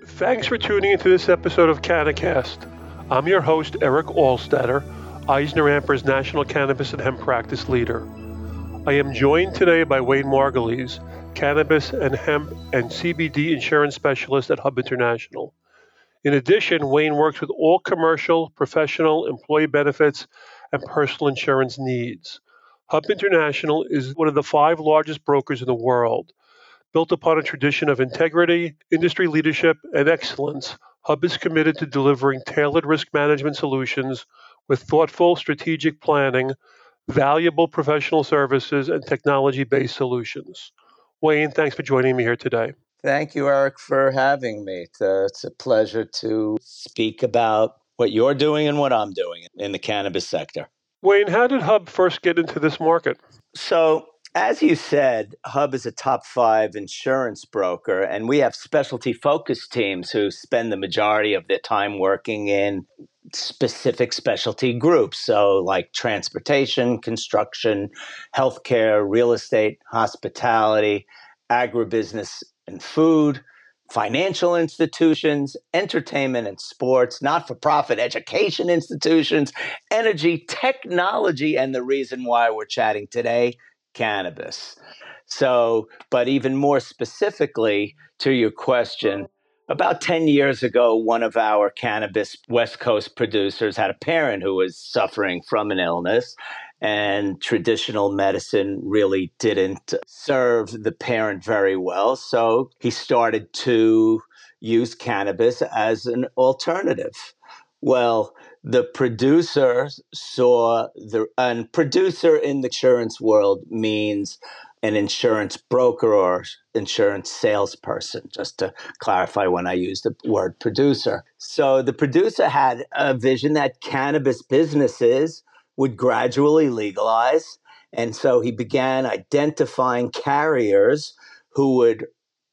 Thanks for tuning into this episode of CannaCast. I'm your host, Eric Altstadter, EisnerAmper's National Cannabis and Hemp Practice Leader. I am joined today by Wayne Margulies, Cannabis and Hemp and CBD Insurance Specialist at Hub International. In addition, Wayne works with all commercial, professional, employee benefits, and personal insurance needs. Hub International is one of the five largest brokers in the world. Built upon a tradition of integrity, industry leadership, and excellence, Hub is committed to delivering tailored risk management solutions with thoughtful strategic planning, valuable professional services, and technology based solutions. Wayne, thanks for joining me here today. Thank you, Eric, for having me. It's a, it's a pleasure to speak about what you're doing and what I'm doing in the cannabis sector. Wayne, how did Hub first get into this market? So, as you said, Hub is a top five insurance broker, and we have specialty focus teams who spend the majority of their time working in specific specialty groups. So, like transportation, construction, healthcare, real estate, hospitality, agribusiness, and food, financial institutions, entertainment and sports, not for profit education institutions, energy, technology, and the reason why we're chatting today cannabis. So, but even more specifically to your question, about 10 years ago, one of our cannabis West Coast producers had a parent who was suffering from an illness, and traditional medicine really didn't serve the parent very well. So he started to use cannabis as an alternative. Well, the producer saw the and producer in the insurance world means an insurance broker or insurance salesperson, just to clarify when I use the word producer. So the producer had a vision that cannabis businesses would gradually legalize. And so he began identifying carriers who would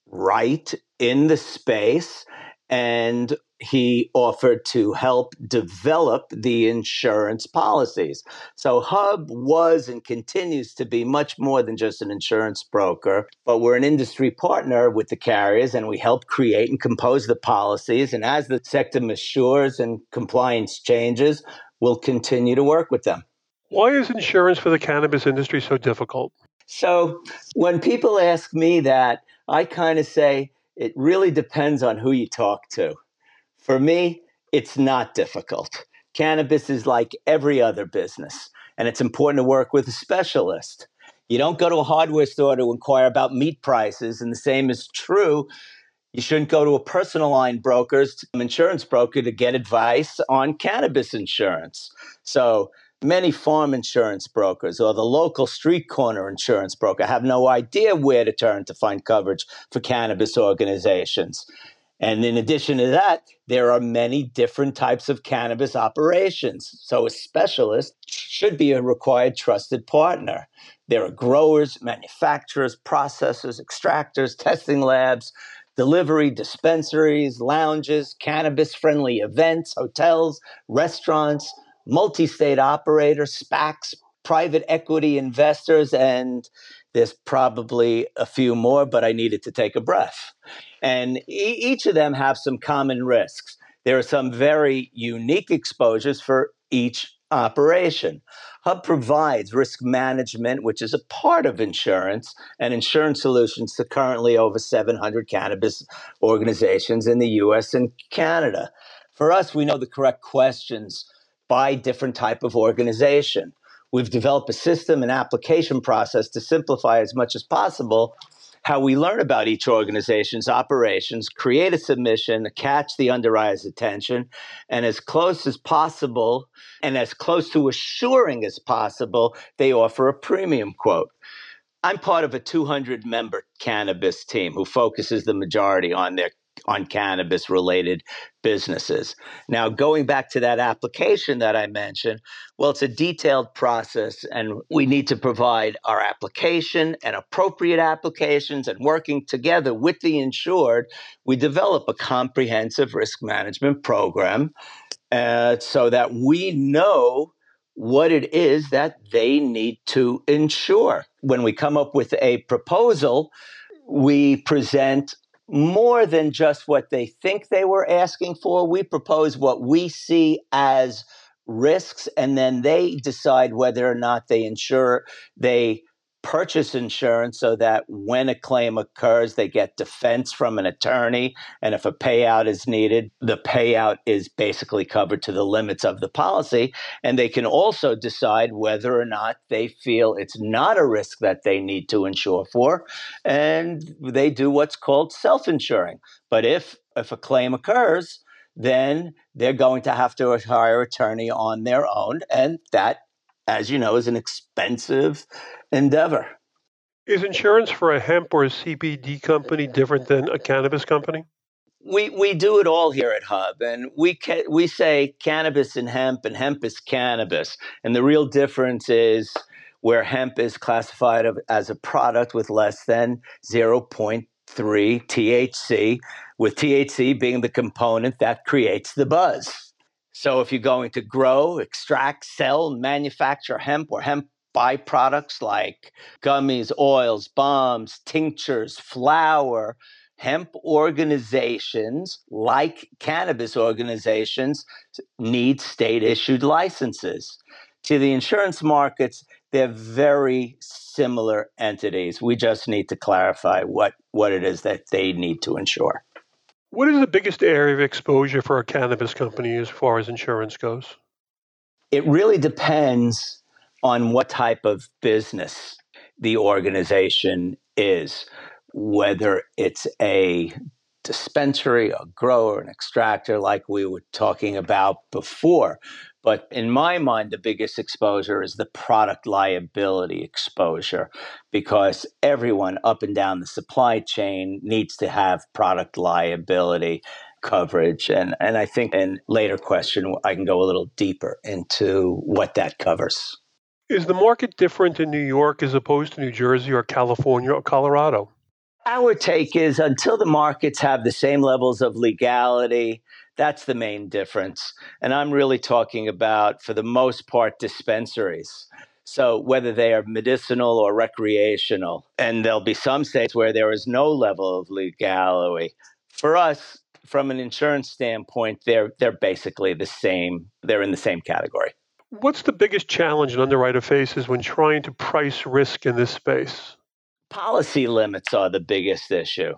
write in the space and he offered to help develop the insurance policies. So Hub was and continues to be much more than just an insurance broker, but we're an industry partner with the carriers and we help create and compose the policies. And as the sector matures and compliance changes, we'll continue to work with them. Why is insurance for the cannabis industry so difficult? So when people ask me that, I kind of say it really depends on who you talk to. For me, it's not difficult. Cannabis is like every other business, and it's important to work with a specialist. You don't go to a hardware store to inquire about meat prices, and the same is true. You shouldn't go to a personal line broker's insurance broker to get advice on cannabis insurance. So many farm insurance brokers or the local street corner insurance broker have no idea where to turn to find coverage for cannabis organizations. And in addition to that, there are many different types of cannabis operations. So a specialist should be a required trusted partner. There are growers, manufacturers, processors, extractors, testing labs, delivery, dispensaries, lounges, cannabis friendly events, hotels, restaurants, multi state operators, SPACs, private equity investors, and there's probably a few more, but I needed to take a breath. And e- each of them have some common risks. There are some very unique exposures for each operation. Hub provides risk management, which is a part of insurance, and insurance solutions to currently over 700 cannabis organizations in the US and Canada. For us, we know the correct questions by different type of organization. We've developed a system and application process to simplify as much as possible how we learn about each organization's operations, create a submission, catch the underwriter's attention, and as close as possible and as close to assuring as possible, they offer a premium quote. I'm part of a 200 member cannabis team who focuses the majority on their on cannabis related businesses. Now, going back to that application that I mentioned, well, it's a detailed process, and we need to provide our application and appropriate applications. And working together with the insured, we develop a comprehensive risk management program uh, so that we know what it is that they need to insure. When we come up with a proposal, we present more than just what they think they were asking for. We propose what we see as risks, and then they decide whether or not they insure, they purchase insurance so that when a claim occurs, they get defense from an attorney. And if a payout is needed, the payout is basically covered to the limits of the policy. And they can also decide whether or not they feel it's not a risk that they need to insure for. And they do what's called self insuring. But if, if a claim occurs, then they're going to have to hire attorney on their own. And that, as you know, is an expensive endeavor. Is insurance for a hemp or a CBD company different than a cannabis company? We we do it all here at Hub, and we ca- we say cannabis and hemp, and hemp is cannabis, and the real difference is where hemp is classified as a product with less than 0.3 THC, with THC being the component that creates the buzz. So if you're going to grow, extract, sell, manufacture hemp or hemp byproducts like gummies, oils, bombs, tinctures, flower, hemp organizations, like cannabis organizations, need state issued licenses. To the insurance markets, they're very similar entities. We just need to clarify what, what it is that they need to insure. What is the biggest area of exposure for a cannabis company as far as insurance goes? It really depends on what type of business the organization is, whether it's a dispensary, a grower, an extractor, like we were talking about before. But in my mind, the biggest exposure is the product liability exposure because everyone up and down the supply chain needs to have product liability coverage. And, and I think in later question, I can go a little deeper into what that covers. Is the market different in New York as opposed to New Jersey or California or Colorado? Our take is until the markets have the same levels of legality, that's the main difference. And I'm really talking about, for the most part, dispensaries. So whether they are medicinal or recreational, and there'll be some states where there is no level of legality. For us, from an insurance standpoint, they're they're basically the same. They're in the same category. What's the biggest challenge an underwriter faces when trying to price risk in this space? Policy limits are the biggest issue.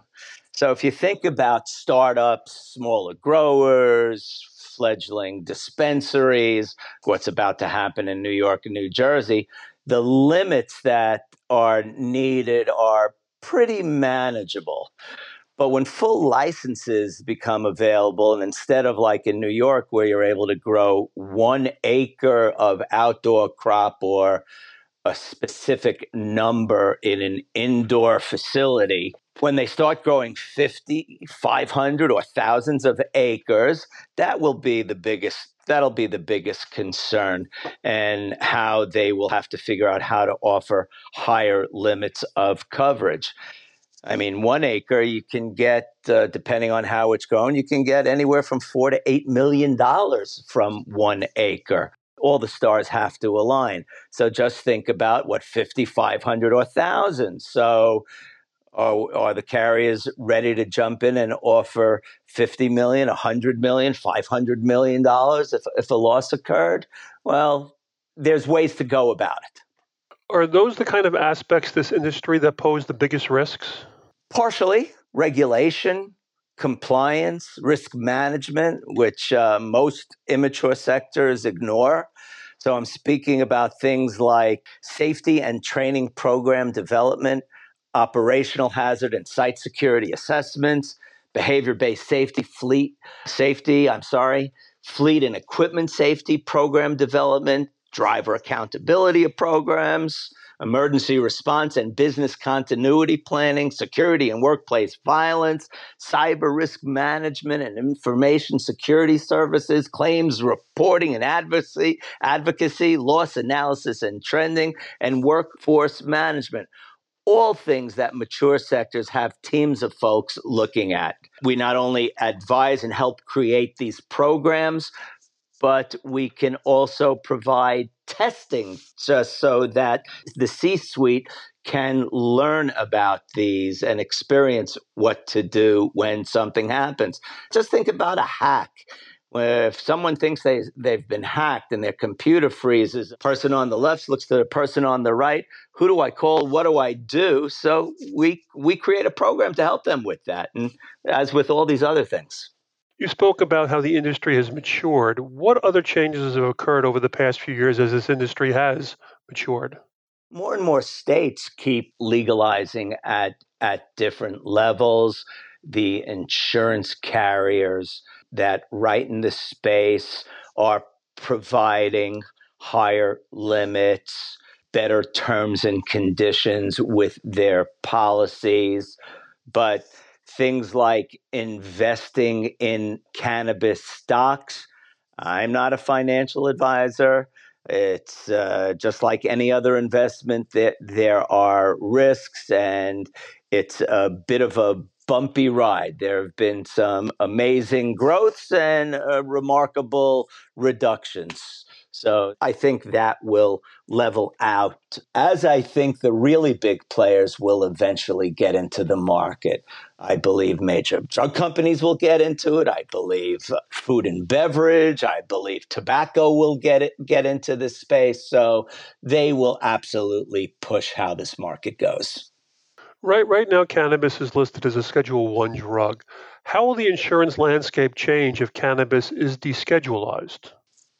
So if you think about startups, smaller growers, fledgling dispensaries, what's about to happen in New York and New Jersey, the limits that are needed are pretty manageable. But when full licenses become available, and instead of like in New York, where you're able to grow one acre of outdoor crop or a specific number in an indoor facility, when they start growing 50, 500 or thousands of acres, that will be the biggest that'll be the biggest concern and how they will have to figure out how to offer higher limits of coverage. I mean, one acre you can get, uh, depending on how it's grown, you can get anywhere from four to eight million dollars from one acre. All the stars have to align. So just think about what 5,500 or 1,000. So are, are the carriers ready to jump in and offer 50 million, 100 million, 500 million dollars if, if a loss occurred? Well, there's ways to go about it. Are those the kind of aspects this industry that pose the biggest risks? Partially regulation, compliance, risk management, which uh, most immature sectors ignore. So I'm speaking about things like safety and training program development, operational hazard and site security assessments, behavior based safety, fleet safety, I'm sorry, fleet and equipment safety program development, driver accountability programs, emergency response and business continuity planning, security and workplace violence, cyber risk management and information security services, claims reporting and advocacy, advocacy, loss analysis and trending, and workforce management all things that mature sectors have teams of folks looking at. We not only advise and help create these programs, but we can also provide testing just so that the C suite can learn about these and experience what to do when something happens. Just think about a hack. Where if someone thinks they, they've been hacked and their computer freezes, person on the left looks to the person on the right. Who do I call? What do I do? So we we create a program to help them with that, and as with all these other things. You spoke about how the industry has matured. What other changes have occurred over the past few years as this industry has matured? more and more states keep legalizing at at different levels. The insurance carriers that write in the space are providing higher limits, better terms and conditions with their policies. But things like investing in cannabis stocks, I'm not a financial advisor. It's uh, just like any other investment that there are risks and it's a bit of a bumpy ride. There have been some amazing growths and uh, remarkable reductions. So I think that will level out as I think the really big players will eventually get into the market. I believe major drug companies will get into it. I believe uh, food and beverage, I believe tobacco will get it get into this space. So they will absolutely push how this market goes. Right right now cannabis is listed as a schedule 1 drug. How will the insurance landscape change if cannabis is deschedulized?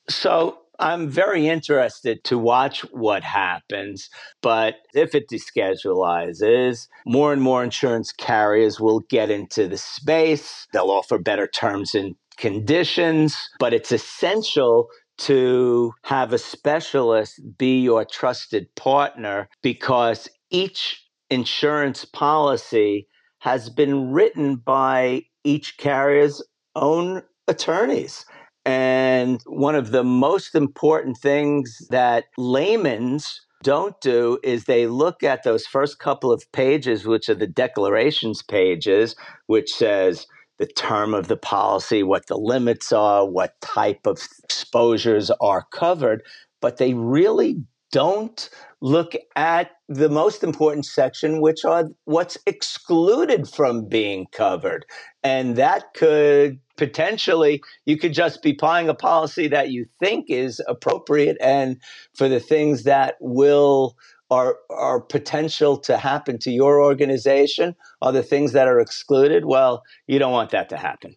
So I'm very interested to watch what happens. But if it deschedulizes, more and more insurance carriers will get into the space. They'll offer better terms and conditions, but it's essential to have a specialist be your trusted partner because each insurance policy has been written by each carrier's own attorneys. And one of the most important things that laymen's don't do is they look at those first couple of pages, which are the declarations pages, which says the term of the policy, what the limits are, what type of exposures are covered, but they really don't look at the most important section, which are what's excluded from being covered. And that could potentially, you could just be buying a policy that you think is appropriate and for the things that will are are potential to happen to your organization are the things that are excluded well you don't want that to happen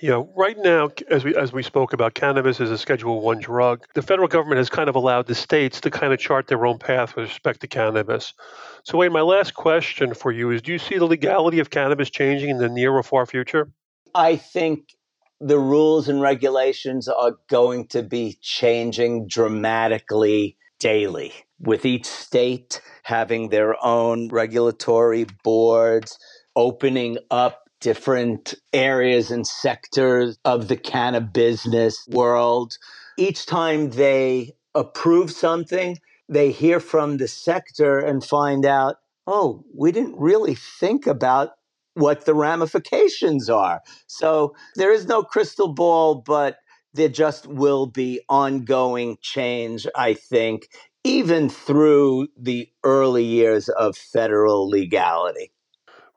you know, right now, as we as we spoke about, cannabis is a Schedule One drug. The federal government has kind of allowed the states to kind of chart their own path with respect to cannabis. So, Wayne, my last question for you is: Do you see the legality of cannabis changing in the near or far future? I think the rules and regulations are going to be changing dramatically daily, with each state having their own regulatory boards, opening up different areas and sectors of the cannabis business world. Each time they approve something, they hear from the sector and find out, oh, we didn't really think about what the ramifications are. So there is no crystal ball, but there just will be ongoing change, I think, even through the early years of federal legality.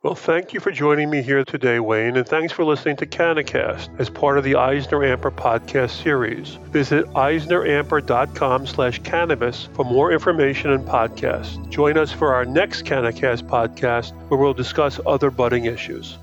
Well, thank you for joining me here today, Wayne, and thanks for listening to CannaCast as part of the EisnerAmper podcast series. Visit eisneramper.com slash cannabis for more information and podcasts. Join us for our next CannaCast podcast where we'll discuss other budding issues.